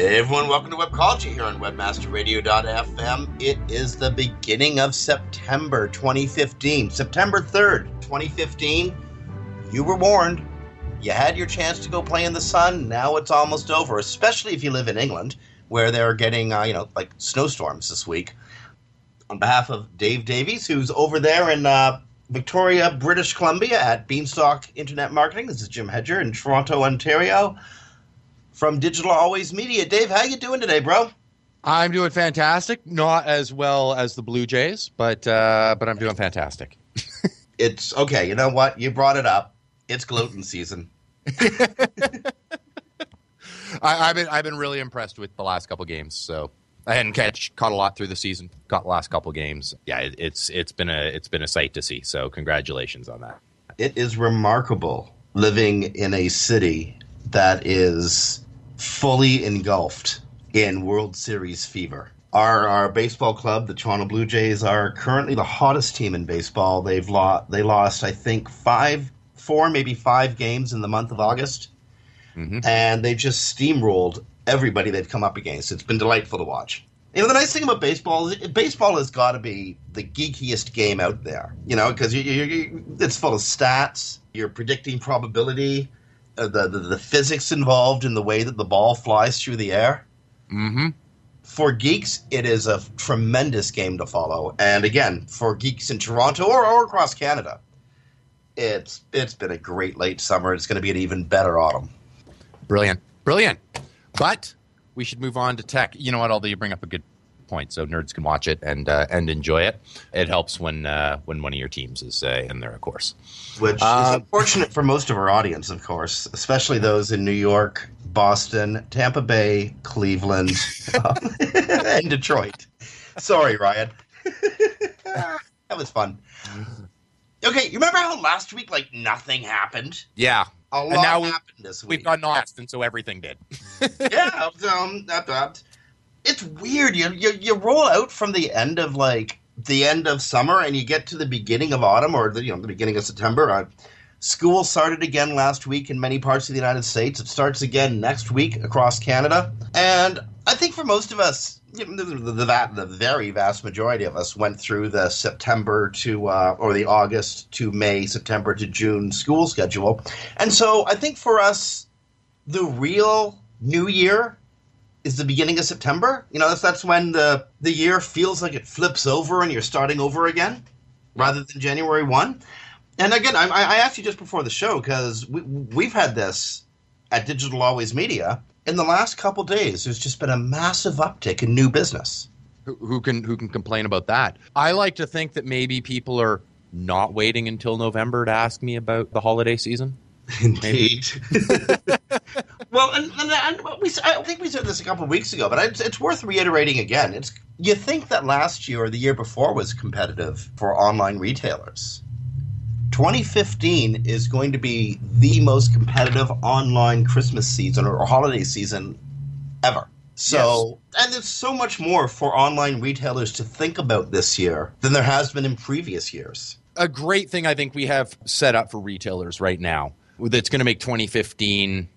Hey everyone, welcome to Webcology here on webmasterradio.fm. It is the beginning of September 2015, September 3rd, 2015. You were warned. You had your chance to go play in the sun. Now it's almost over, especially if you live in England, where they're getting, uh, you know, like snowstorms this week. On behalf of Dave Davies, who's over there in uh, Victoria, British Columbia at Beanstalk Internet Marketing. This is Jim Hedger in Toronto, Ontario from Digital Always Media. Dave, how you doing today, bro? I'm doing fantastic. Not as well as the Blue Jays, but uh, but I'm doing fantastic. it's okay. You know what? You brought it up. It's gluten season. I, have been I've been really impressed with the last couple games. So I hadn't catch caught a lot through the season. Caught the last couple games. Yeah, it, it's it's been a it's been a sight to see. So congratulations on that. It is remarkable living in a city that is fully engulfed in World Series fever. Our our baseball club, the Toronto Blue Jays, are currently the hottest team in baseball. They've lost they lost I think five, four maybe five games in the month of August, mm-hmm. and they just steamrolled everybody they've come up against. It's been delightful to watch. You know, the nice thing about baseball is baseball has got to be the geekiest game out there. You know, because you, you, you, it's full of stats. You're predicting probability uh, the, the, the physics involved in the way that the ball flies through the air. Mm-hmm. For geeks, it is a tremendous game to follow, and again, for geeks in Toronto or, or across Canada, it's it's been a great late summer. It's going to be an even better autumn. Brilliant, brilliant. But we should move on to tech. You know what? Although you bring up a good point, so nerds can watch it and uh, and enjoy it. It helps when uh, when one of your teams is uh, in there, of course. Which uh, is unfortunate for most of our audience, of course, especially those in New York, Boston, Tampa Bay, Cleveland, and Detroit. Sorry, Ryan. that was fun. Okay, you remember how last week like nothing happened? Yeah. A lot and now happened this week. We've gone lost, and so everything did. yeah, um, that, that, it's weird. You, you you roll out from the end of like the end of summer and you get to the beginning of autumn or the you know the beginning of September. Uh, school started again last week in many parts of the United States. It starts again next week across Canada, and I think for most of us, the, the, the, very vast majority of us went through the September to uh, or the August to May, September to June school schedule, and so I think for us, the real new year is the beginning of September. You know, that's that's when the the year feels like it flips over and you're starting over again, rather than January one. And again, I, I asked you just before the show because we, we've had this at Digital Always Media in the last couple days. There's just been a massive uptick in new business. Who, who can who can complain about that? I like to think that maybe people are not waiting until November to ask me about the holiday season. Indeed. well, and, and, and, we, I think we said this a couple of weeks ago, but it's, it's worth reiterating again. It's you think that last year or the year before was competitive for online retailers. 2015 is going to be the most competitive online Christmas season or holiday season ever. So, yes. and there's so much more for online retailers to think about this year than there has been in previous years. A great thing I think we have set up for retailers right now that's going to make 2015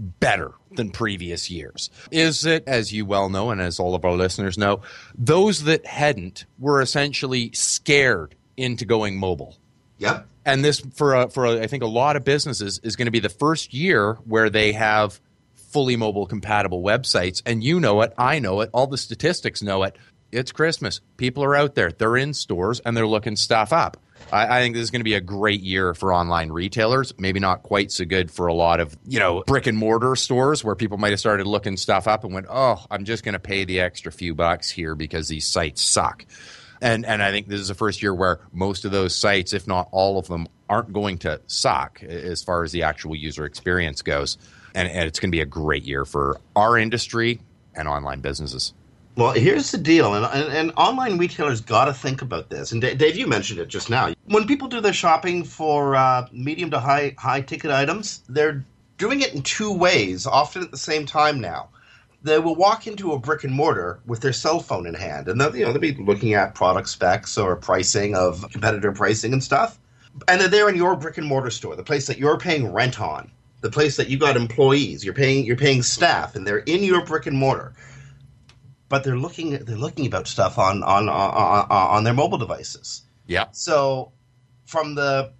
better than previous years. Is it, as you well know, and as all of our listeners know, those that hadn't were essentially scared into going mobile. Yep. And this, for a, for a, I think a lot of businesses, is going to be the first year where they have fully mobile compatible websites. And you know it, I know it, all the statistics know it. It's Christmas. People are out there, they're in stores, and they're looking stuff up. I, I think this is going to be a great year for online retailers. Maybe not quite so good for a lot of, you know, brick and mortar stores where people might have started looking stuff up and went, oh, I'm just going to pay the extra few bucks here because these sites suck. And, and I think this is the first year where most of those sites, if not all of them, aren't going to suck as far as the actual user experience goes. And, and it's going to be a great year for our industry and online businesses. Well, here's the deal, and, and, and online retailers got to think about this. And Dave, you mentioned it just now. When people do their shopping for uh, medium to high high ticket items, they're doing it in two ways, often at the same time now. They will walk into a brick and mortar with their cell phone in hand, and they'll, you know, they'll be looking at product specs or pricing of competitor pricing and stuff. And they're there in your brick and mortar store, the place that you're paying rent on, the place that you got employees, you're paying you're paying staff, and they're in your brick and mortar but they're looking they're looking about stuff on on on, on their mobile devices. Yeah. So, from the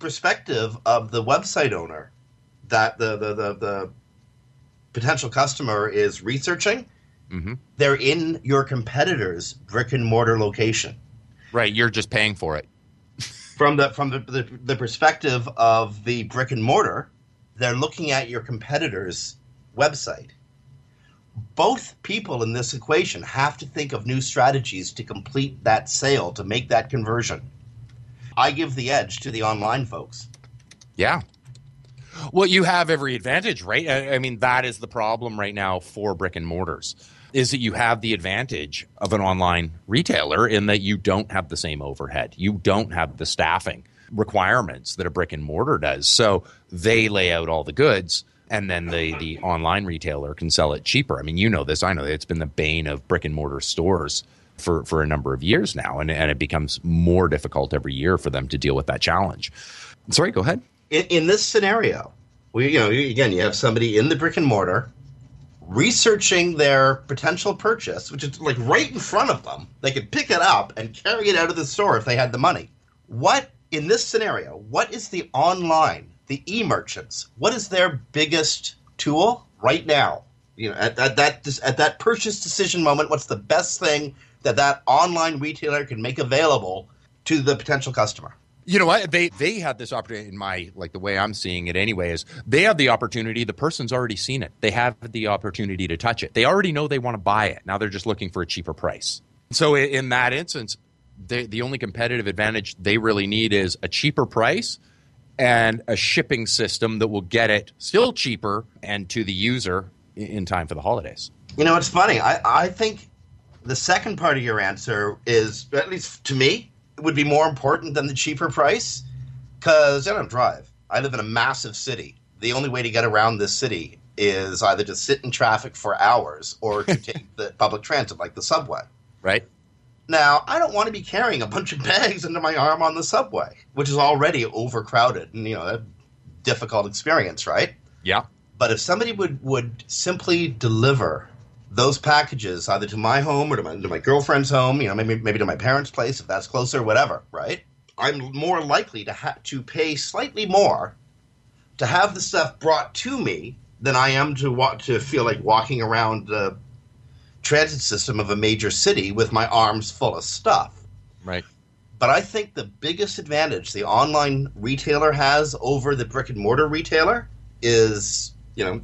perspective of the website owner, that the the the, the potential customer is researching, mm-hmm. they're in your competitor's brick and mortar location. Right. You're just paying for it. from the from the, the, the perspective of the brick and mortar, they're looking at your competitor's website both people in this equation have to think of new strategies to complete that sale, to make that conversion. I give the edge to the online folks. Yeah. Well, you have every advantage, right? I, mean, that is the problem right now for brick and mortars is that you have the advantage of an online retailer in that you don't have the same overhead. You don't have the staffing requirements that a brick and mortar does. So they lay out all the goods and then the the online retailer can sell it cheaper. I mean, you know this, I know it's been the bane of brick and mortar stores for for a number of years now, and and it becomes more difficult every year for them to deal with that challenge. Sorry, go ahead. In, in this scenario, we you know again you have somebody in the brick and mortar researching their potential purchase, which is like right in front of them. They could pick it up and carry it out of the store if they had the money. What in this scenario? What is the online the e-merchants, what is their biggest tool right now? You know, at, at that at that purchase decision moment, what's the best thing that that online retailer can make available to the potential customer? You know what? They they had this opportunity in my like the way I'm seeing it anyway is they have the opportunity. The person's already seen it. They have the opportunity to touch it. They already know they want to buy it. Now they're just looking for a cheaper price. So in that instance, they, the only competitive advantage they really need is a cheaper price and a shipping system that will get it still cheaper and to the user in time for the holidays. You know, it's funny. I, I think the second part of your answer is, at least to me, would be more important than the cheaper price because I don't drive. I live in a massive city. The only way to get around this city is either to sit in traffic for hours or to take the public transit, like the subway. Right. Now, I don't want to be carrying a bunch of bags under my arm on the subway, which is already overcrowded and, you know, a difficult experience, right? Yeah. But if somebody would, would simply deliver those packages either to my home or to my, to my girlfriend's home, you know, maybe, maybe to my parents' place if that's closer, whatever, right? I'm more likely to ha- to pay slightly more to have the stuff brought to me than I am to wa- to feel like walking around the transit system of a major city with my arms full of stuff. Right. But I think the biggest advantage the online retailer has over the brick and mortar retailer is, you know,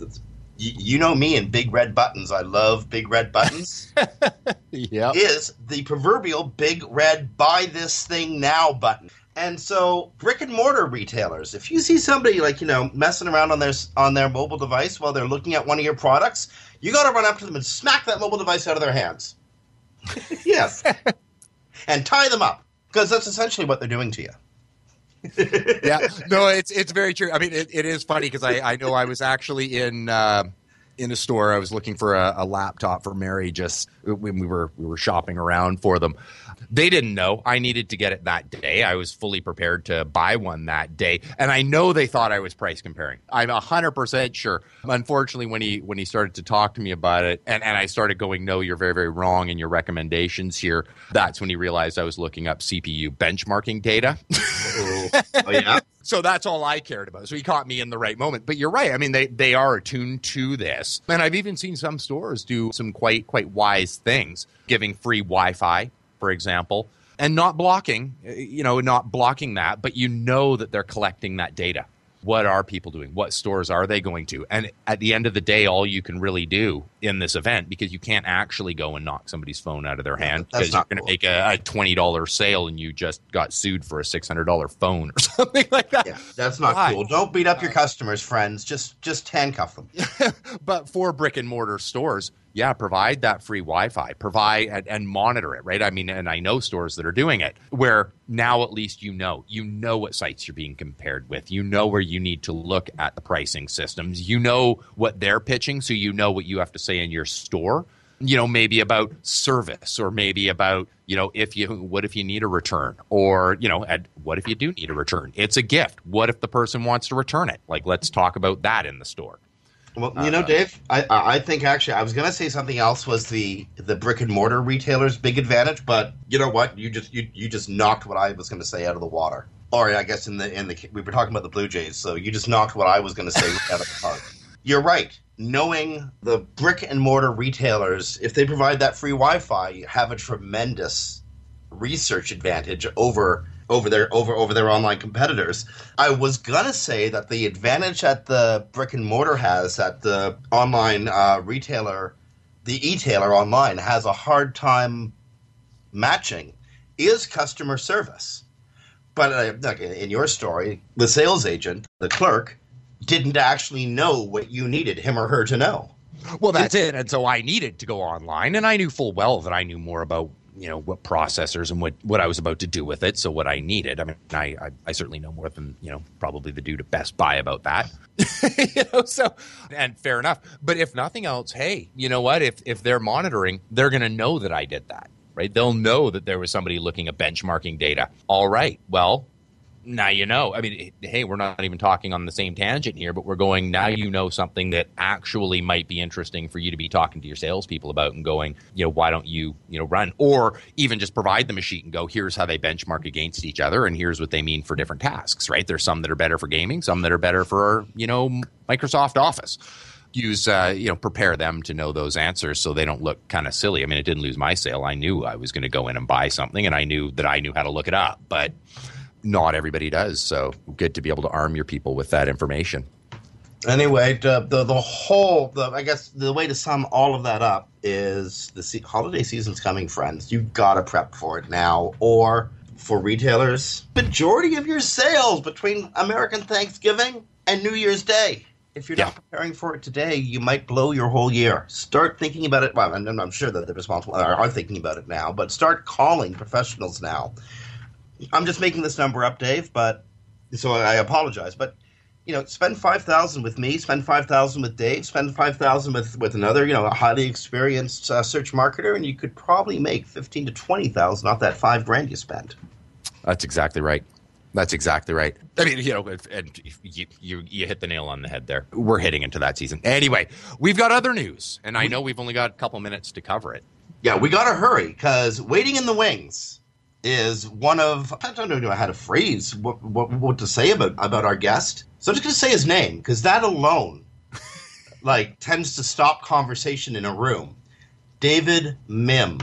you know me and big red buttons. I love big red buttons. yeah. Is the proverbial big red buy this thing now button. And so brick and mortar retailers, if you see somebody like, you know, messing around on their on their mobile device while they're looking at one of your products, you got to run up to them and smack that mobile device out of their hands. yes. and tie them up because that's essentially what they're doing to you. yeah, no, it's it's very true. I mean, it, it is funny because I, I know I was actually in uh, in a store. I was looking for a, a, laptop for Mary just when we were we were shopping around for them, they didn't know I needed to get it that day. I was fully prepared to buy one that day, and I know they thought I was price comparing. I'm hundred percent sure. Unfortunately, when he when he started to talk to me about it, and, and I started going, "No, you're very very wrong in your recommendations here." That's when he realized I was looking up CPU benchmarking data. oh, oh yeah. So that's all I cared about. So he caught me in the right moment. But you're right. I mean, they, they are attuned to this. And I've even seen some stores do some quite quite wise things, giving free Wi-Fi for example, and not blocking, you know, not blocking that, but you know that they're collecting that data. What are people doing? What stores are they going to? And at the end of the day, all you can really do in this event, because you can't actually go and knock somebody's phone out of their hand because you're going cool. to make a, a $20 sale and you just got sued for a $600 phone or something like that. Yeah, that's not Why? cool. Don't beat up your customers, friends. Just just handcuff them. but for brick and mortar stores, yeah, provide that free Wi-Fi, provide and, and, monitor it, right? I mean, and I know stores that are doing it where now at least you know, you know what sites you're being compared with. You know where you need to look at the pricing systems. You know what they're pitching, so you know what you have to say in your store. You know, maybe about service or maybe about, you know, if you what if you need a return or, you know, what if you do need a return? It's a gift. What if the person wants to return it? Like let's talk about that in the store. Well, you know, uh, Dave, I I think actually I was going to say something else was the the brick and mortar retailers' big advantage, but you know what? You just you you just knocked what I was going to say out of the water. Or I guess in the in the we were talking about the Blue Jays, so you just knocked what I was going to say out of the park. You're right. Knowing the brick and mortar retailers, if they provide that free Wi-Fi, have a tremendous research advantage over over their over over their online competitors. I was gonna say that the advantage that the brick and mortar has that the online uh, retailer, the e-tailer online has a hard time matching is customer service. But uh, like in your story, the sales agent, the clerk, didn't actually know what you needed him or her to know. Well, that's it. And so I needed to go online, and I knew full well that I knew more about you know what processors and what what I was about to do with it. So what I needed. I mean, I I, I certainly know more than you know probably the dude at Best Buy about that. you know, so and fair enough. But if nothing else, hey, you know what? If if they're monitoring, they're going to know that I did that. Right? They'll know that there was somebody looking at benchmarking data. All right. Well, now you know. I mean, hey, we're not even talking on the same tangent here, but we're going now. You know something that actually might be interesting for you to be talking to your salespeople about, and going, you know, why don't you, you know, run, or even just provide them a sheet and go, here's how they benchmark against each other, and here's what they mean for different tasks. Right? There's some that are better for gaming, some that are better for you know Microsoft Office use uh, you know prepare them to know those answers so they don't look kind of silly i mean it didn't lose my sale i knew i was going to go in and buy something and i knew that i knew how to look it up but not everybody does. So good to be able to arm your people with that information. Anyway, the the, the whole the, I guess the way to sum all of that up is the se- holiday season's coming, friends. You've got to prep for it now, or for retailers, majority of your sales between American Thanksgiving and New Year's Day. If you're yeah. not preparing for it today, you might blow your whole year. Start thinking about it. Well, I'm, I'm sure that the responsible are thinking about it now, but start calling professionals now I'm just making this number up, Dave, but so I apologize. But you know, spend five thousand with me, spend five thousand with Dave, spend five thousand with with another, you know, a highly experienced uh, search marketer, and you could probably make fifteen to twenty thousand off that five grand you spent. That's exactly right. That's exactly right. I mean, you know, and you, you, you hit the nail on the head there. We're hitting into that season. Anyway, we've got other news, and I know we've only got a couple minutes to cover it. Yeah, we got to hurry because waiting in the wings is one of I don't know how to phrase what, what, what to say about about our guest. So I'm just going to say his name because that alone, like, tends to stop conversation in a room. David Mihm.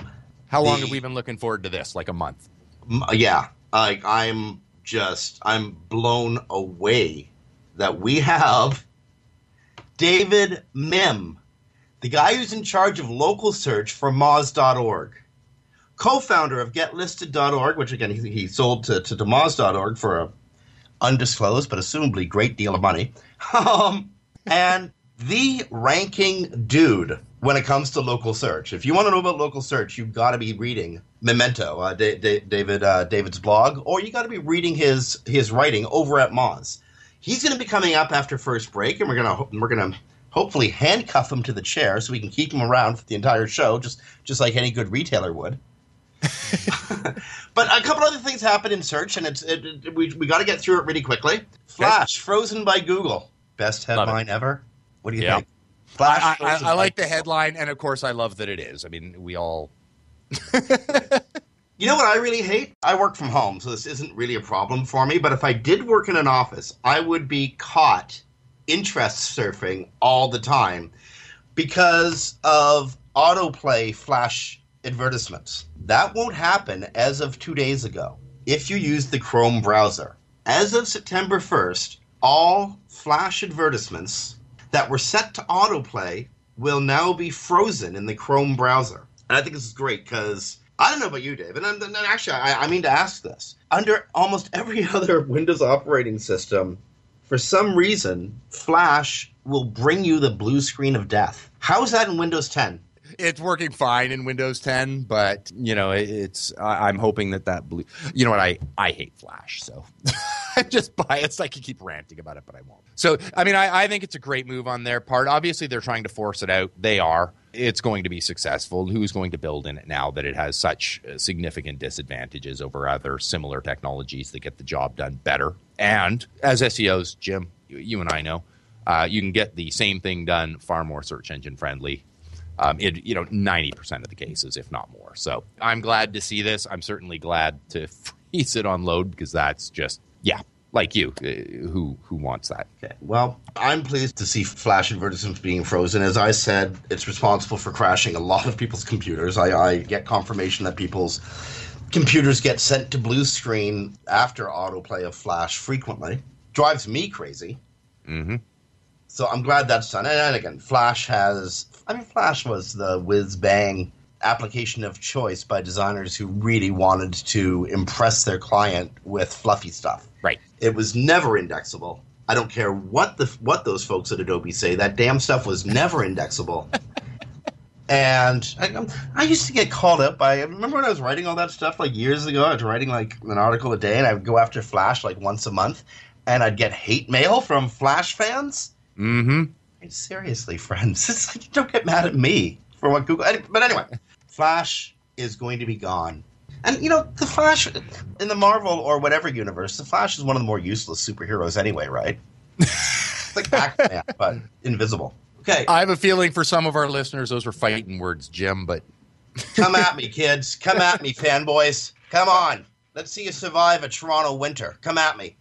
How long the, have we been looking forward to this? Like a month. Yeah, like I'm just I'm blown away that we have David Mihm, the guy who's in charge of local search for Moz.org co-founder of GetListed.org, which again he, he sold to, to Moz.org for a undisclosed but assumably great deal of money, um, and the ranking dude when it comes to local search. If you want to know about local search, you've got to be reading Mihmorandum, uh, David uh, David's blog, or you got to be reading his his writing over at Moz. He's going to be coming up after first break, and we're gonna we're gonna hopefully handcuff him to the chair so we can keep him around for the entire show, just just like any good retailer would. but a couple other things happen in search, and it's it, it, we we got to get through it really quickly. Flash frozen by Google, best headline ever. What do you yeah. think? Flash. I, I, I like the headline, and of course, I love that it is. I mean, we all. you know what I really hate? I work from home, so this isn't really a problem for me. But if I did work in an office, I would be caught interest surfing all the time because of autoplay flash advertisements. That won't happen as of two days ago if you use the Chrome browser. As of September 1st, all Flash advertisements that were set to autoplay will now be frozen in the Chrome browser. And I think this is great because I don't know about you, Dave, and, and actually, I, I mean to ask this. Under almost every other Windows operating system, for some reason, Flash will bring you the blue screen of death. How is that in Windows 10? It's working fine in Windows 10, but you know, it's I, am hoping that that blue. You know what? I I hate Flash, so I'm just biased. I can keep ranting about it, but I won't. So I mean, I, I think it's a great move on their part. Obviously, they're trying to force it out. They are. It's going to be successful. Who's going to build in it now that it has such uh, significant disadvantages over other similar technologies that get the job done better? And as SEOs, Jim, you and I know, uh, you can get the same thing done far more search engine friendly um, it, you know, 90% of the cases, if not more. So I'm glad to see this. I'm certainly glad to freeze it on load because that's just, yeah, like you, uh, who who wants that? Okay. Well, I'm pleased to see Flash advertisements being frozen. As I said, it's responsible for crashing a lot of people's computers. I, I get confirmation that people's computers get sent to blue screen after autoplay of Flash frequently. Drives me crazy. Mm-hmm. So I'm glad that's done. And again, Flash has I mean, Flash was the whiz bang application of choice by designers who really wanted to impress their client with fluffy stuff. Right. It was never indexable. I don't care what the what those folks at Adobe say. That damn stuff was never indexable. and I, um, I, used to get called up by. Remember when I was writing all that stuff like years ago? I was writing like an article a day, and I would go after Flash like once a month, and I'd get hate mail from Flash fans. Mm-hmm seriously, friends, it's like don't get mad at me for what Google. But anyway, Flash is going to be gone. And you know, the Flash in the Marvel or whatever universe, the Flash is one of the more useless superheroes anyway, right? like Aquaman, but invisible. Okay. I have a feeling for some of our listeners, those were fighting words, Jim. But come at me, kids. Come at me, fanboys. Come on. Let's see you survive a Toronto winter. Come at me.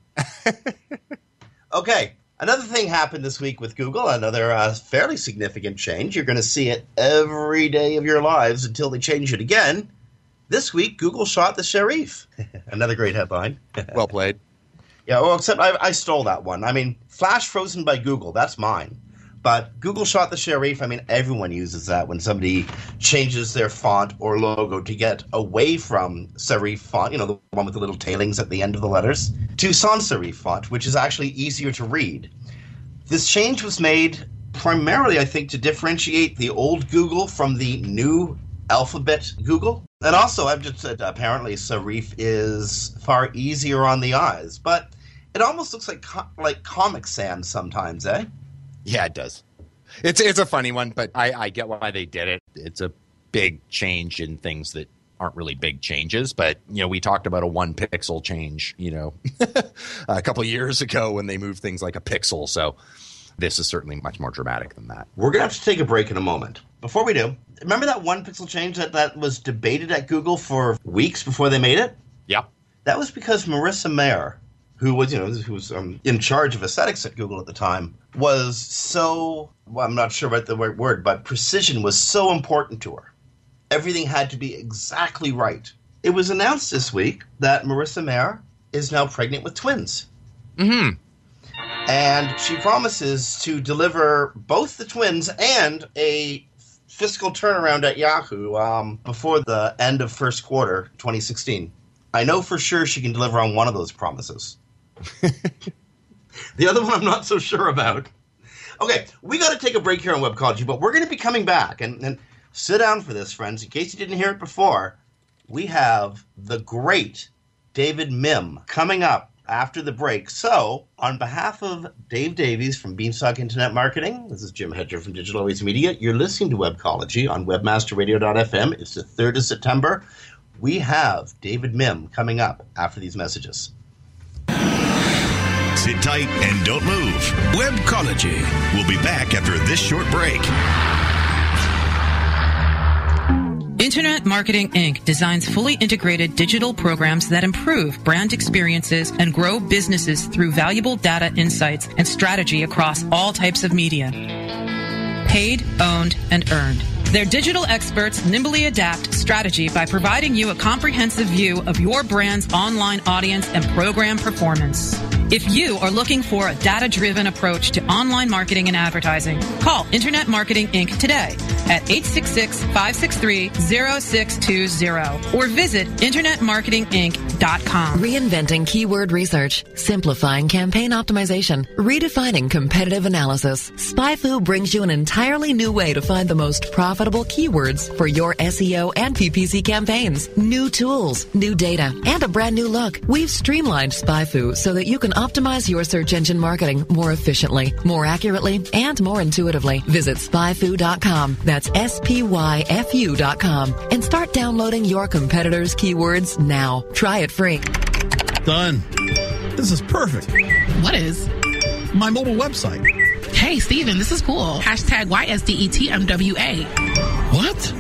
okay. Another thing happened this week with Google, another uh, fairly significant change. You're going to see it every day of your lives until they change it again. This week, Google shot the sheriff. another great headline. well played. Yeah, well, except I, I stole that one. I mean, Flash frozen by Google, that's mine. But Google shot the sheriff. I mean, everyone uses that when somebody changes their font or logo to get away from serif font, you know, the one with the little tailings at the end of the letters, to sans serif font, which is actually easier to read. This change was made primarily, I think, to differentiate the old Google from the new alphabet Google. And also, I've just said apparently serif is far easier on the eyes, but it almost looks like like Comic Sans sometimes, eh? Yeah, it does. It's it's a funny one, but I, I get why they did it. It's a big change in things that aren't really big changes, but you know, we talked about a one pixel change, you know, a couple years ago when they moved things like a pixel. So this is certainly much more dramatic than that. We're gonna have to take a break in a moment. Before we do, remember that one pixel change that, that was debated at Google for weeks before they made it? Yeah. That was because Marissa Mayer, who was you know who was um, in charge of aesthetics at Google at the time, was so well, I'm not sure what the right word, but precision was so important to her. Everything had to be exactly right. It was announced this week that Marissa Mayer is now pregnant with twins. hmm And she promises to deliver both the twins and a fiscal turnaround at Yahoo um, before the end of first quarter 2016. I know for sure she can deliver on one of those promises. the other one I'm not so sure about. Okay, we got to take a break here on Webcology, but we're going to be coming back. And, and sit down for this, friends. In case you didn't hear it before, we have the great David Mihm coming up after the break. So, on behalf of Dave Davies from Beanstalk Internet Marketing, this is Jim Hedger from Digital Always Media. You're listening to Webcology on WebmasterRadio.fm. It's the 3rd of September. We have David Mihm coming up after these messages. Sit tight and don't move. Webcology. We'll be back after this short break. Internet Marketing Inc. designs fully integrated digital programs that improve brand experiences and grow businesses through valuable data insights and strategy across all types of media. Paid, owned, and earned. Their digital experts nimbly adapt strategy by providing you a comprehensive view of your brand's online audience and program performance. If you are looking for a data driven approach to online marketing and advertising, call Internet Marketing Inc. today at 866-563-0620 or visit internetmarketinginc.com. Reinventing keyword research, simplifying campaign optimization, redefining competitive analysis. SpyFu brings you an entirely new way to find the most profitable keywords for your SEO and PPC campaigns. New tools, new data, and a brand new look. We've streamlined SpyFu so that you can optimize your search engine marketing more efficiently, more accurately, and more intuitively. Visit spyfu.com. That's S-P-Y-F-U.com and start downloading your competitors' keywords now. Try it free. Done. This is perfect. What is? My mobile website. Hey, Steven, this is cool. Hashtag YSDETMWA. What?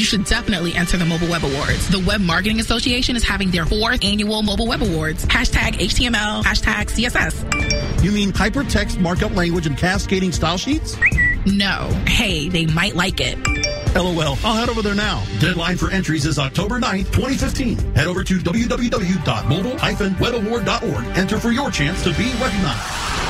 You should definitely enter the Mobile Web Awards. The Web Marketing Association is having their fourth annual Mobile Web Awards. Hashtag HTML, hashtag CSS. You mean hypertext markup language and cascading style sheets? No. Hey, they might like it. LOL. I'll head over there now. Deadline for entries is October 9th, 2015. Head over to www.mobile-webaward.org. Enter for your chance to be recognized.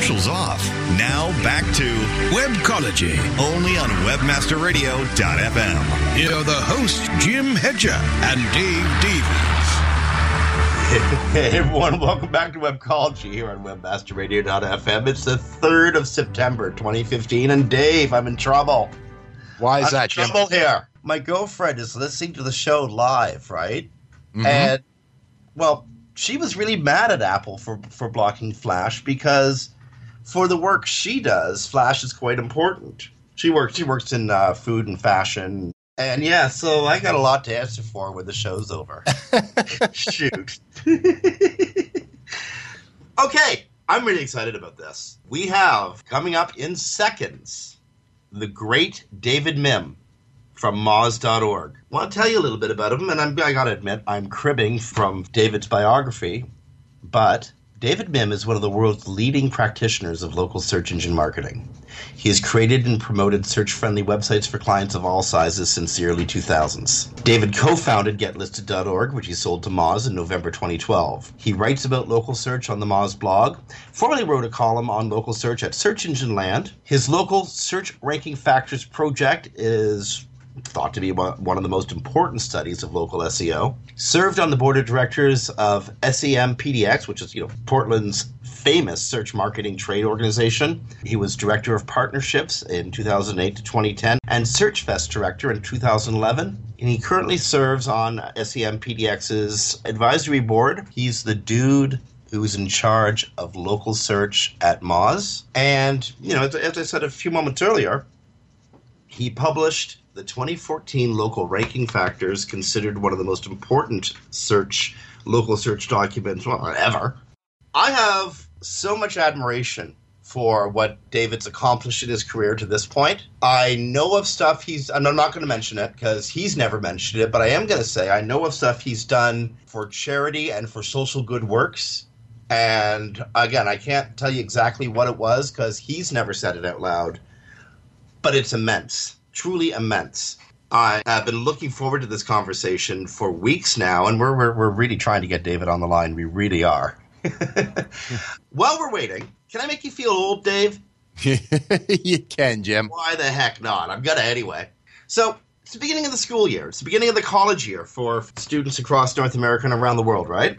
Commercials off. Now back to Webcology. only on WebmasterRadio.fm. Here are the hosts, Jim Hedger and Dave Davies. Hey everyone, welcome back to Webcology here on WebmasterRadio.fm. It's the 3rd of September 2015, and Dave, I'm in trouble. Why is I'm that, in Jim? trouble here. My girlfriend is listening to the show live, right? Mhm. And, well, she was really mad at Apple for, for blocking Flash because for the work she does, Flash is quite important. She works, she works in uh, food and fashion. And yeah, so I got a lot to answer for when the show's over. Shoot. okay, I'm really excited about this. We have coming up in seconds the great David Mihm from Moz.org. I want to tell you a little bit about him, and I'm, I got to admit, I'm cribbing from David's biography, but David Mihm is one of the world's leading practitioners of local search engine marketing. He has created and promoted search friendly websites for clients of all sizes since the early 2000s. David co founded GetListed.org, which he sold to Moz in November 2012. He writes about local search on the Moz blog, formerly wrote a column on local search at Search Engine Land. His local search ranking factors project is thought to be one of the most important studies of local SEO. Served on the board of directors of SEM PDX, which is you know Portland's famous search marketing trade organization. He was director of partnerships in 2008 to 2010 and SearchFest director in 2011. And he currently serves on SEM PDX's advisory board. He's the dude who's in charge of local search at Moz. And, you know, as I said a few moments earlier, he published the 2014 local ranking factors, considered one of the most important search local search documents well, ever. I have so much admiration for what David's accomplished in his career to this point. I know of stuff he's, and I'm not going to mention it because he's never mentioned it, but I am going to say I know of stuff he's done for charity and for social good works. And again, I can't tell you exactly what it was because he's never said it out loud, but it's immense, truly immense. I have been looking forward to this conversation for weeks now, and we're, we're, we're really trying to get David on the line. We really are. While we're waiting, can I make you feel old, Dave? you can, Jim. Why the heck not? I'm gonna anyway. So it's the beginning of the school year. It's the beginning of the college year for students across North America and around the world, right?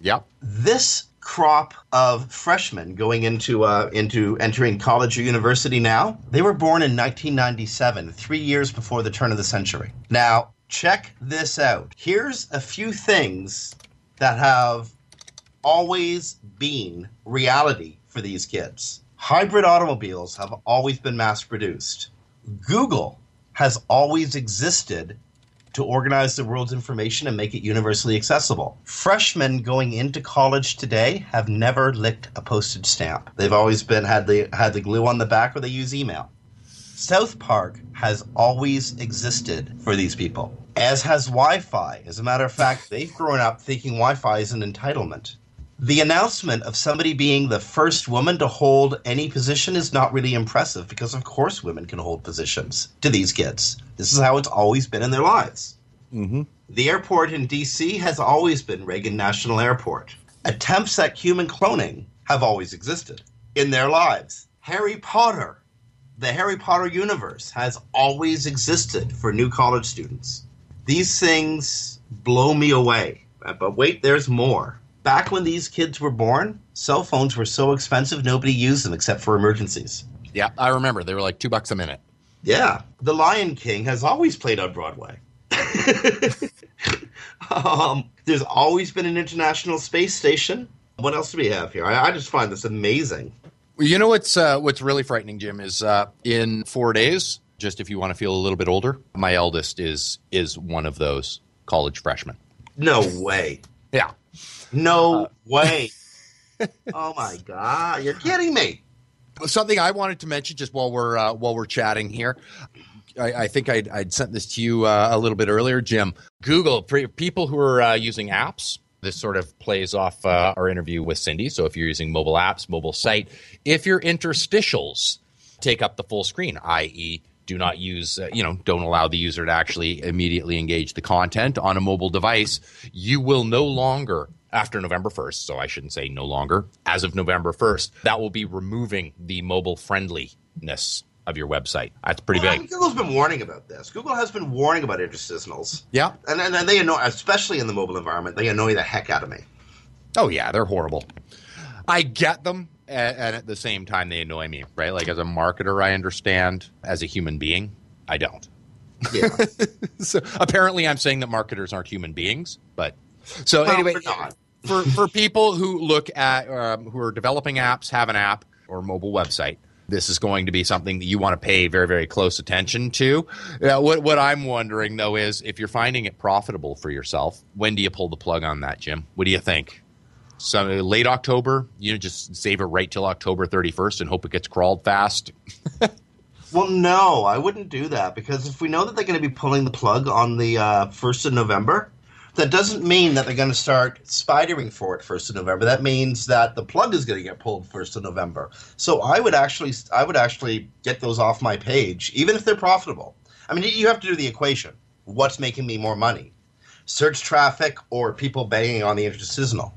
Yep. This crop of freshmen going into uh, into entering college or university now, they were born in 1997, three years before the turn of the century. Now, check this out. Here's a few things that have always been reality for these kids. Hybrid automobiles have always been mass produced. Google has always existed to organize the world's information and make it universally accessible. Freshmen going into college today have never licked a postage stamp. They've always been had the had the glue on the back or they use email. South Park has always existed for these people, as has Wi Fi. As a matter of fact, they've grown up thinking Wi Fi is an entitlement. The announcement of somebody being the first woman to hold any position is not really impressive because, of course, women can hold positions to these kids. This is how it's always been in their lives. Mm-hmm. The airport in DC has always been Reagan National Airport. Attempts at human cloning have always existed in their lives. Harry Potter, the Harry Potter universe, has always existed for new college students. These things blow me away. But wait, there's more. Back when these kids were born, cell phones were so expensive nobody used them except for emergencies. Yeah, I remember. They were like two bucks a minute. Yeah, The Lion King has always played on Broadway. um, there's always been an international space station. What else do we have here? I, I just find this amazing. You know what's uh, what's really frightening, Jim, is uh, in four days. Just if you want to feel a little bit older, my eldest is is one of those college freshmen. No way. Yeah, No way. oh my god, you're kidding me. something I wanted to mention just while we're uh, while we're chatting here. I, I think I'd, I'd sent this to you uh, a little bit earlier, Jim. Google for people who are uh, using apps. This sort of plays off uh, our interview with Cindy. So if you're using mobile apps, mobile site, if your interstitials take up the full screen, i.e., do not use, uh, you know, don't allow the user to actually immediately engage the content on a mobile device, you will no longer, after November 1st, so I shouldn't say no longer, as of November 1st, that will be removing the mobile friendliness of your website. That's pretty Well, I big. Google's been warning about this. Google has been warning about interstitials. Yeah. And, and, and they annoy, especially in the mobile environment, they annoy the heck out of me. Oh yeah, they're horrible. I get them, a- and at the same time, they annoy me. Right? Like as a marketer, I understand. As a human being, I don't. Yeah. So apparently, I'm saying that marketers aren't human beings. But so Well, anyway, for for people who look at um, who are developing apps, have an app or mobile website. This is going to be something that you want to pay very, very close attention to. Uh, what what I'm wondering though is if you're finding it profitable for yourself, when do you pull the plug on that, Jim? What do you think? So late October, you know, just save it right till October 31st and hope it gets crawled fast. Well, no, I wouldn't do that because if we know that they're going to be pulling the plug on the uh, 1st of November, that doesn't mean that they're going to start spidering for it 1st of November. That means that the plug is going to get pulled 1st of November. So I would actually I would actually get those off my page even if they're profitable. I mean, you have to do the equation. What's making me more money? Search traffic or people banging on the interstitial?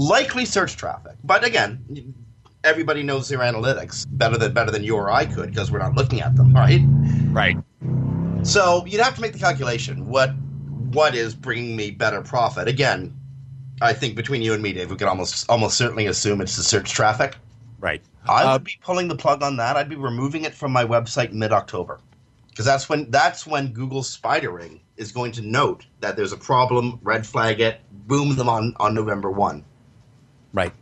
Likely search traffic. But again, everybody knows their analytics better than better than you or I could because we're not looking at them, right? Right. So you'd have to make the calculation. What what is bringing me better profit? Again, I think between you and me, Dave, we could almost almost certainly assume it's the search traffic. Right. I Uh, would be pulling the plug on that. I'd be removing it from my website mid October. Because that's when that's when Google spidering is going to note that there's a problem, red flag it, boom them on, on November one. Right.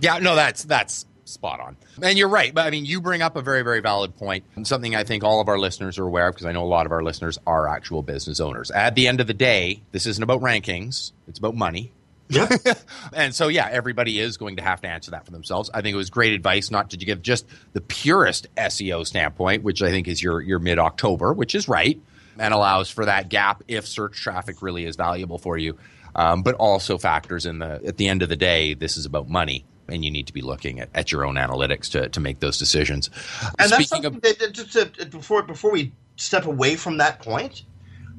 Yeah, no, that's that's spot on. And you're right. But I mean, you bring up a very, very valid point. Something I think all of our listeners are aware of, because I know a lot of our listeners are actual business owners. At the end of the day, this isn't about rankings, it's about money. Yep. And so, yeah, everybody is going to have to answer that for themselves. I think it was great advice not to give just the purest SEO standpoint, which I think is your, your mid October, which is right and allows for that gap if search traffic really is valuable for you. Um, but also factors in the, at the end of the day, this is about money. And you need to be looking at, at your own analytics to, to make those decisions. And that's Speaking something of, that, that just to, before before we step away from that point,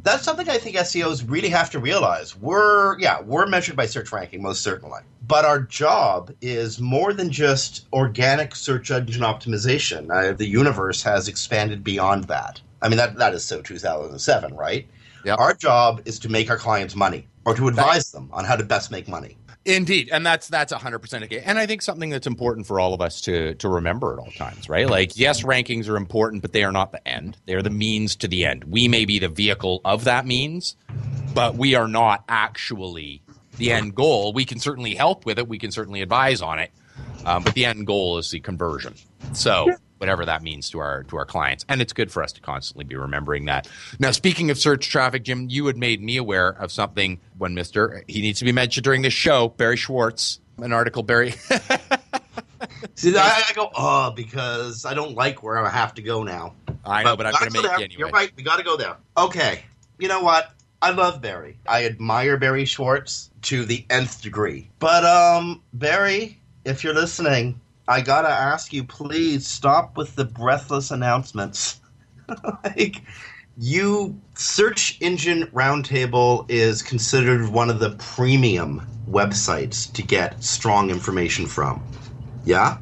that's something I think SEOs really have to realize. We're yeah, we're measured by search ranking most certainly, but our job is more than just organic search engine optimization. Uh, the universe has expanded beyond that. I mean that that is so 2007, right? Yep. Our job is to make our clients money or to advise them on how to best make money. Indeed, and that's that's a hundred percent okay. And I think something that's important for all of us to to remember at all times, right? Like, yes, rankings are important, but they are not the end; they are the means to the end. We may be the vehicle of that means, but we are not actually the end goal. We can certainly help with it. We can certainly advise on it, um, but the end goal is the conversion. So, whatever that means to our to our clients. And it's good for us to constantly be remembering that. Now, speaking of search traffic, Jim, you had made me aware of something when Mister he needs to be mentioned during this show. Barry Schwartz, an article. Barry. See, I, I go oh because I don't like where I have to go now. I know, but, we I'm going to make there. you anyway. You're right. We got to go there. Okay. You know what? I love Barry. I admire Barry Schwartz to the nth degree. But um, Barry, if you're listening, I gotta ask you, please stop with the breathless announcements. like, you Search Engine Roundtable is considered one of the premium websites to get strong information from. Yeah.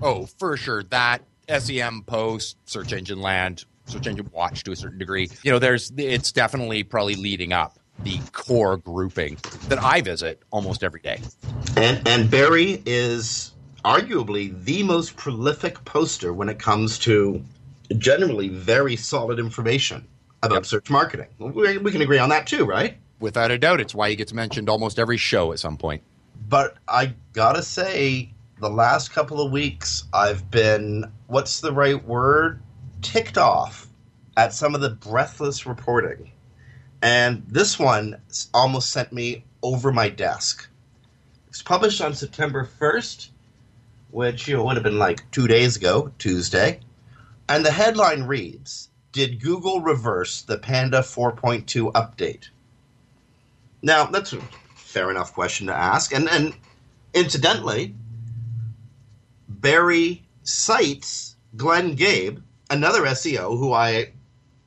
Oh, for sure. That SEM post, search engine land, search engine watch to a certain degree. You know, there's it's definitely probably leading up the core grouping that I visit almost every day. And and Barry is arguably the most prolific poster when it comes to generally very solid information about Yep. search marketing. We, we can agree on that too, right? Without a doubt, it's why he gets mentioned almost every show at some point. But I gotta say, the last couple of weeks, I've been what's the right word? Ticked off at some of the breathless reporting. And this one almost sent me over my desk. It's published on September 1st, which you know, would have been like two days ago, Tuesday. And the headline reads Did Google reverse the Panda 4.2 update? Now, that's a fair enough question to ask. And, and incidentally, Barry cites Glenn Gabe, another SEO who I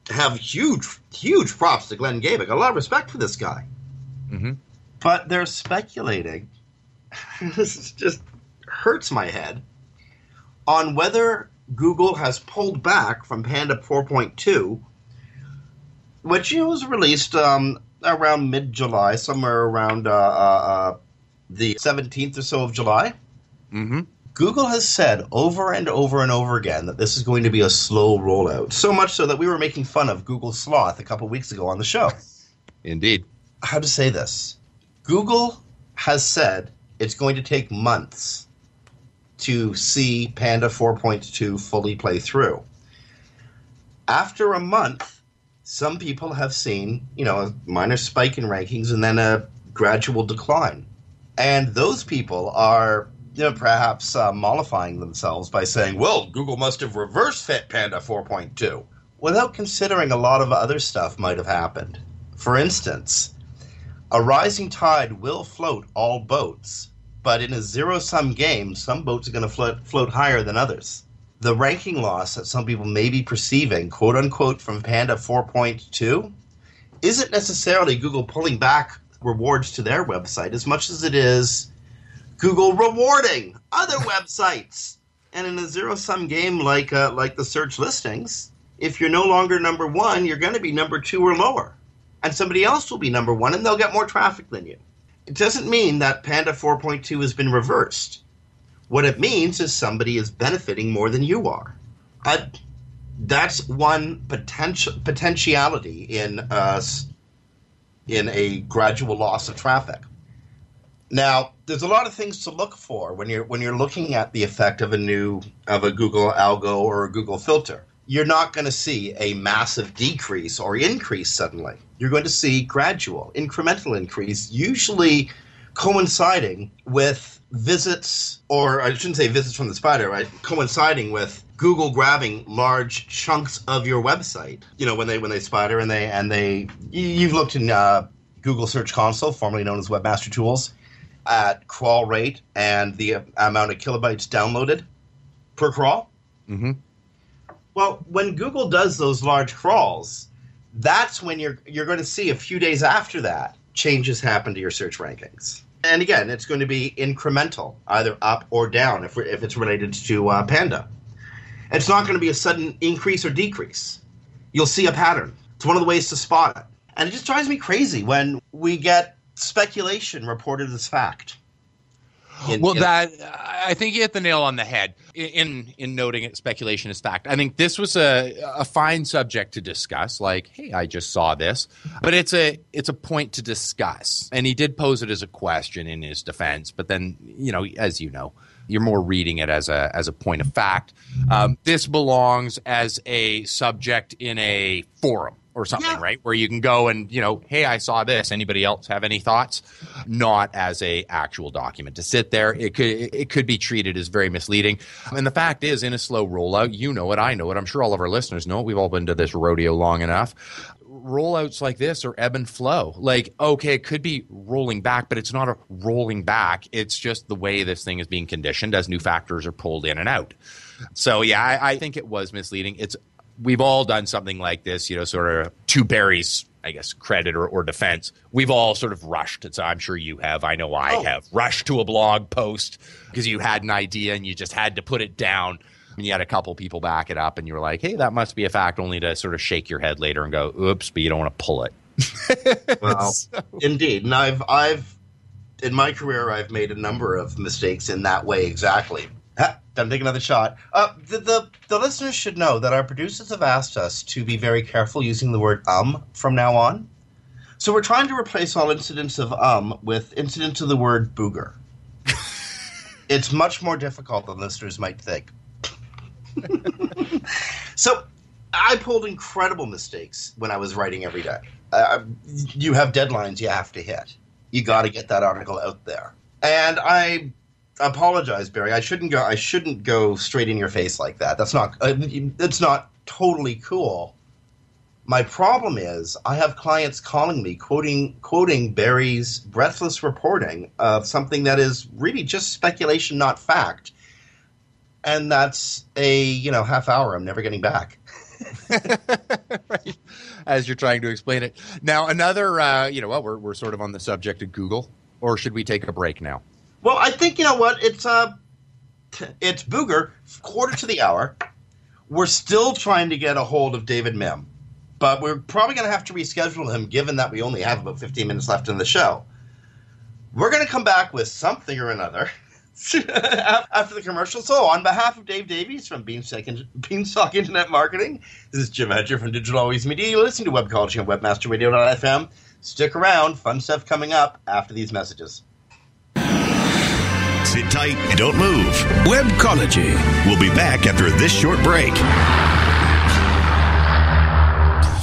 have huge, huge props to Glenn Gabe. I got a lot of respect for this guy. Mm-hmm. But they're speculating. this is just hurts my head on whether Google has pulled back from Panda 4.2, which you know, was released um, around mid July, somewhere around uh, uh, uh, the 17th or so of July. Mm-hmm. Google has said over and over and over again that this is going to be a slow rollout. So much so that we were making fun of Google Sloth a couple weeks ago on the show. Indeed. How to say this? Google has said it's going to take months to see Panda 4.2 fully play through. After a month, some people have seen, you know, a minor spike in rankings and then a gradual decline. And those people are, you know, perhaps uh, mollifying themselves by saying, well, Google must have reverse fit Panda 4.2, without considering a lot of other stuff might have happened. For instance, a rising tide will float all boats, but in a zero sum game, some boats are going to float, float higher than others. The ranking loss that some people may be perceiving, quote unquote, from Panda 4.2, isn't necessarily Google pulling back rewards to their website as much as it is Google rewarding other websites. And in a zero sum game like uh, like the search listings, if you're no longer number one, you're going to be number two or lower, and somebody else will be number one, and they'll get more traffic than you. It doesn't mean that Panda 4.2 has been reversed. What it means is somebody is benefiting more than you are. I, that's one potential potentiality in uh, us in a gradual loss of traffic. Now, there's a lot of things to look for when you're when you're looking at the effect of a new of a Google algo or a Google filter. You're not going to see a massive decrease or increase suddenly. You're going to see gradual, incremental increase, usually coinciding with visits, or I shouldn't say visits from the spider, right? Coinciding with Google grabbing large chunks of your website. You know, when they when they spider and they and they you- you've looked in uh, Google Search Console, formerly known as Webmaster Tools, at crawl rate and the amount of kilobytes downloaded per crawl. Mm-hmm. Well, when Google does those large crawls, that's when you're you're going to see a few days after that changes happen to your search rankings. And again, it's going to be incremental, either up or down, if, if it's related to uh, Panda. It's not going to be a sudden increase or decrease. You'll see a pattern. It's one of the ways to spot it. And it just drives me crazy when we get speculation reported as fact. In- Well, in- that I think you hit the nail on the head in in noting it speculation is fact. I think this was a a fine subject to discuss. Like, hey, I just saw this, but it's a it's a point to discuss. And he did pose it as a question in his defense, but then you know, as you know, You're more reading it as a as a point of fact. Um, this belongs as a subject in a forum or something, Yeah. right? Where you can go and you know, hey, I saw this. Anybody else have any thoughts? Not as a actual document to sit there. It could it could be treated as very misleading. And the fact is, in a slow rollout, you know it, I know it. I'm sure all of our listeners know it. We've all been to this rodeo long enough rollouts like this are ebb and flow. Like, okay, it could be rolling back, but it's not a rolling back. It's just the way this thing is being conditioned as new factors are pulled in and out. So yeah, I, I think it was misleading. It's we've all done something like this, you know, sort of two Barry's I guess, credit or, or defense. We've all sort of rushed. It's, I'm sure you have. I know I Oh. have rushed to a blog post because you had an idea and you just had to put it down. And you had a couple people back it up, and you were like, "Hey, that must be a fact." Only to sort of shake your head later and go, "Oops," but you don't want to pull it. Well, indeed, and I've I've in my career I've made a number of mistakes in that way exactly. Ha, Time to take another shot. Uh, the, the the listeners should know that our producers have asked us to be very careful using the word um from now on. So we're trying to replace all incidents of um with incidents of the word booger. it's much more difficult than listeners might think. so I pulled incredible mistakes when I was writing every day. Uh, you have deadlines you have to hit. You got to get that article out there. And I apologize, Barry. I shouldn't go. I shouldn't go straight in your face like that. That's not. Uh, it's not totally cool. My problem is I have clients calling me quoting quoting Barry's breathless reporting of something that is really just speculation, not fact. And that's a you know half hour I'm never getting back. right? As you're trying to explain it. Now, another, uh, you know, well, we're, we're sort of on the subject of Google, or should we take a break now? Well, I think you know what it's uh it's Booger quarter to the hour. We're still trying to get a hold of David Mihm, but we're probably going to have to reschedule him given that we only have about 15 minutes left in the show. We're going to come back with something or another after the commercial. So, on behalf of Dave Davies from Beanstalk, Beanstalk Internet Marketing, this is Jim Hedger from Digital Always Media. You're listening to Webcology on WebmasterRadio.fm. Stick around, fun stuff coming up after these messages. Sit tight and don't move. Webcology. We'll be back after this short break.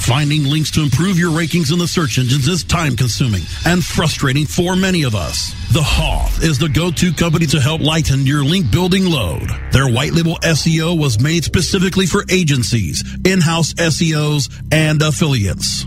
Finding links to improve your rankings in the search engines is time consuming and frustrating for many of us. The Hoth is the go-to company to help lighten your link building load. Their white label SEO was made specifically for agencies, in-house SEOs, and affiliates.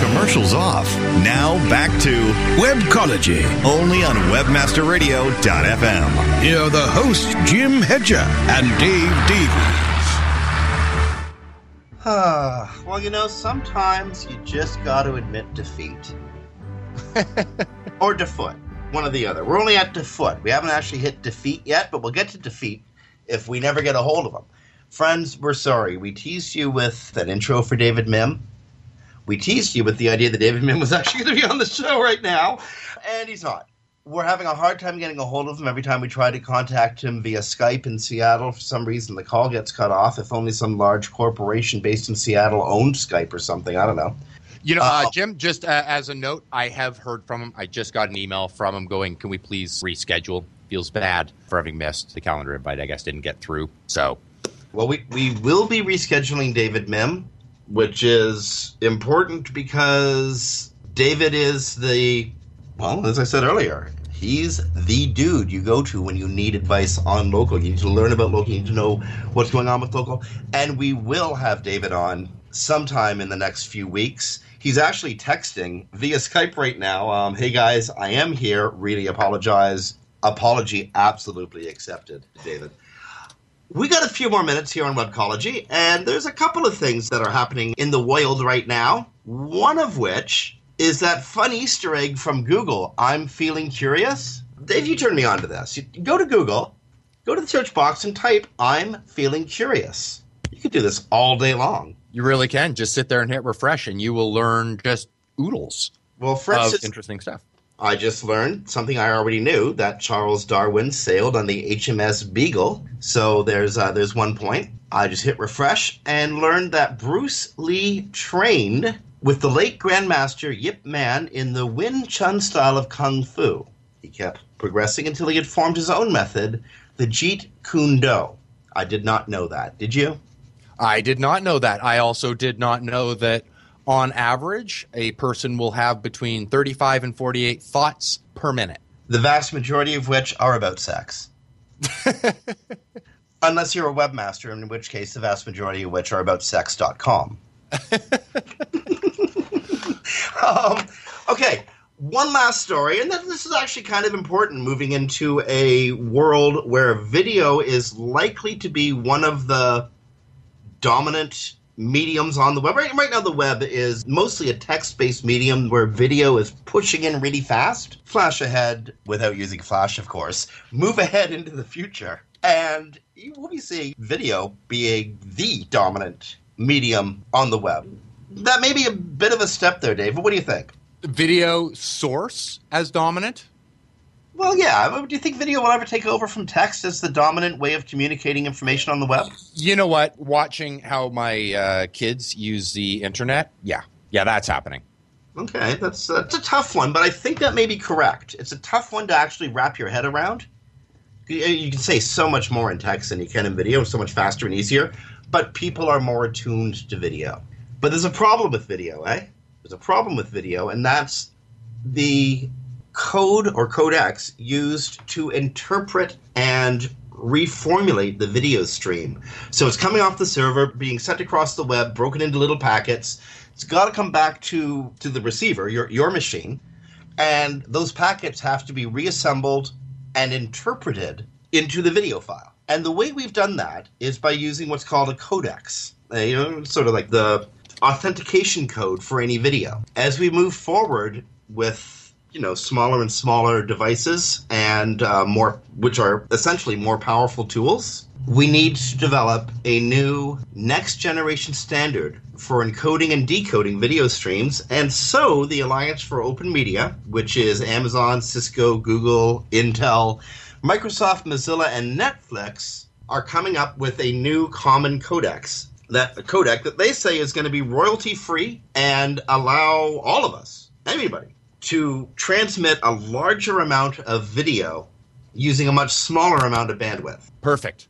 Commercials off. Now back to Webcology. only on WebmasterRadio.fm. Here are the hosts, Jim Hedger and Dave Davies. Ah, well, you know, sometimes you just got to admit defeat. or defoot. One or the other. We're only at defoot. We haven't actually hit defeat yet, but we'll get to defeat if we never get a hold of them. Friends, we're sorry. We teased you with an intro for David Mihm. We teased you with the idea that David Mihm was actually going to be on the show right now, and he's not. We're having a hard time getting a hold of him every time we try to contact him via Skype in Seattle. For some reason, the call gets cut off. If only some large corporation based in Seattle owned Skype or something. I don't know. You know, uh, Jim, just uh, as a note, I have heard from him. I just got an email from him going, can we please reschedule? Feels bad for having missed the calendar invite. I guess didn't get through. So, Well, we, we will be rescheduling David Mihm, which is important because David is the, well, as I said earlier, he's the dude you go to when you need advice on local. You need to learn about local, you need to know what's going on with local. And we will have David on sometime in the next few weeks. He's actually texting via Skype right now. Um, hey guys, I am here. Really apologize. Apology absolutely accepted, David. We got a few more minutes here on Webcology, and there's a couple of things that are happening in the world right now. One of which is that fun Easter egg from Google. I'm feeling curious. Dave, you turned me on to this. You go to Google, go to the search box, and type "I'm feeling curious." You could do this all day long. You really can just sit there and hit refresh, and you will learn just oodles. Well, for of instance, interesting stuff. I just learned something I already knew that Charles Darwin sailed on the HMS Beagle. So there's uh, there's one point. I just hit refresh and learned that Bruce Lee trained with the late Grandmaster Yip Man in the Wing Chun style of Kung Fu. He kept progressing until he had formed his own method, the Jeet Kune Do. I did not know that. Did you? I did not know that. I also did not know that on average, a person will have between 35 and 48 thoughts per minute. The vast majority of which are about sex. Unless you're a webmaster, in which case the vast majority of which are about sex.com. um, okay, one last story, and this is actually kind of important moving into a world where video is likely to be one of the dominant mediums on the web. Right, right now, the web is mostly a text based medium where video is pushing in really fast. Flash ahead, without using Flash, of course, move ahead into the future. And you will be seeing video being the dominant medium on the web. That may be a bit of a step there, Dave. But what do you think? Video source as dominant? Well, yeah. Do you think video will ever take over from text as the dominant way of communicating information on the web? You know what? Watching how my uh, kids use the internet, yeah, yeah, that's happening. Okay, that's that's a tough one, but I think that may be correct. It's a tough one to actually wrap your head around. You you can say so much more in text than you can in video, so much faster and easier. But people are more attuned to video. But there's a problem with video, eh? There's a problem with video, and that's the code or codecs used to interpret and reformulate the video stream. So it's coming off the server, being sent across the web, broken into little packets. It's got to come back to to the receiver, your your machine, and those packets have to be reassembled and interpreted into the video file. And the way we've done that is by using what's called a codex. Uh, you know, sort of like the authentication code for any video. As we move forward with you know smaller and smaller devices and uh, more which are essentially more powerful tools we need to develop a new next generation standard for encoding and decoding video streams. And so the alliance for open media which is amazon cisco google intel microsoft mozilla and netflix are coming up with a new common codex that codec that they say is going to be royalty free and allow all of us anybody to transmit a larger amount of video using a much smaller amount of bandwidth. Perfect.